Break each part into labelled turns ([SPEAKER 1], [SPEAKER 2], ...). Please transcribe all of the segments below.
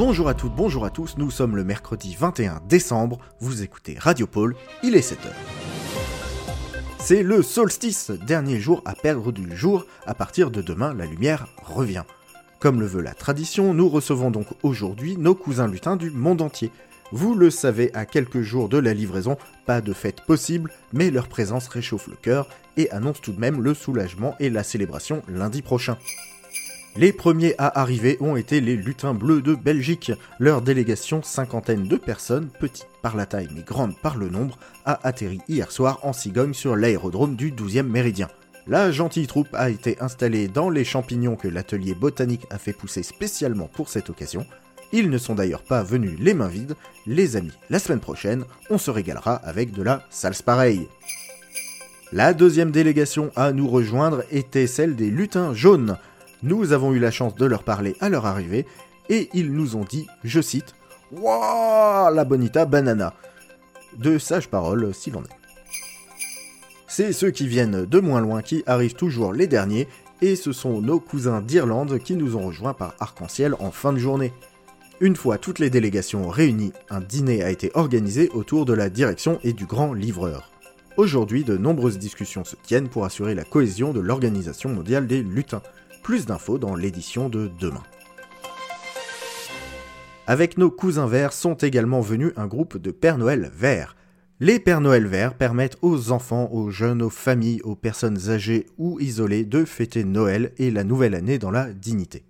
[SPEAKER 1] Bonjour à toutes, bonjour à tous, nous sommes le mercredi 21 décembre, vous écoutez Radio Pôle, il est 7h. C'est le solstice, dernier jour à perdre du jour, à partir de demain la lumière revient. Comme le veut la tradition, nous recevons donc aujourd'hui nos cousins lutins du monde entier. Vous le savez, à quelques jours de la livraison, pas de fête possible, mais leur présence réchauffe le cœur et annonce tout de même le soulagement et la célébration lundi prochain. Les premiers à arriver ont été les lutins bleus de Belgique. Leur délégation, cinquantaine de personnes, petite par la taille mais grande par le nombre, a atterri hier soir en Cigogne sur l'aérodrome du 12e méridien. La gentille troupe a été installée dans les champignons que l'atelier botanique a fait pousser spécialement pour cette occasion. Ils ne sont d'ailleurs pas venus les mains vides. Les amis, la semaine prochaine, on se régalera avec de la salse pareille. La deuxième délégation à nous rejoindre était celle des lutins jaunes. Nous avons eu la chance de leur parler à leur arrivée et ils nous ont dit, je cite, Wouah, la bonita banana. De sages paroles s'il en est. C'est ceux qui viennent de moins loin qui arrivent toujours les derniers et ce sont nos cousins d'Irlande qui nous ont rejoints par arc-en-ciel en fin de journée. Une fois toutes les délégations réunies, un dîner a été organisé autour de la direction et du grand livreur. Aujourd'hui, de nombreuses discussions se tiennent pour assurer la cohésion de l'Organisation mondiale des lutins. Plus d'infos dans l'édition de demain. Avec nos cousins verts sont également venus un groupe de Père Noël verts. Les Père Noël verts permettent aux enfants, aux jeunes, aux familles, aux personnes âgées ou isolées de fêter Noël et la nouvelle année dans la dignité.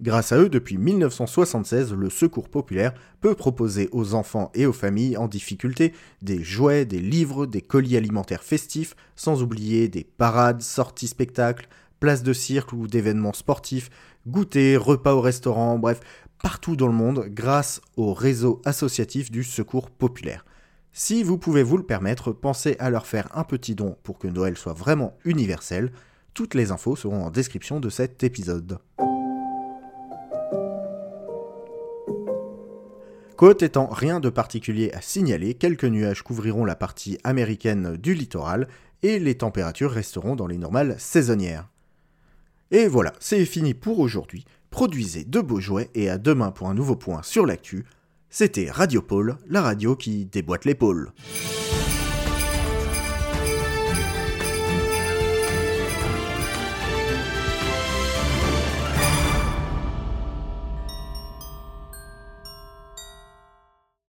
[SPEAKER 1] Grâce à eux, depuis 1976, le Secours populaire peut proposer aux enfants et aux familles en difficulté des jouets, des livres, des colis alimentaires festifs, sans oublier des parades, sorties spectacles, places de cirque ou d'événements sportifs, goûters, repas au restaurant, bref, partout dans le monde grâce au réseau associatif du Secours populaire. Si vous pouvez vous le permettre, pensez à leur faire un petit don pour que Noël soit vraiment universel. Toutes les infos seront en description de cet épisode. Côte étant rien de particulier à signaler, quelques nuages couvriront la partie américaine du littoral et les températures resteront dans les normales saisonnières. Et voilà, c'est fini pour aujourd'hui. Produisez de beaux jouets et à demain pour un nouveau point sur l'actu. C'était Radio Pôle, la radio qui déboîte l'épaule.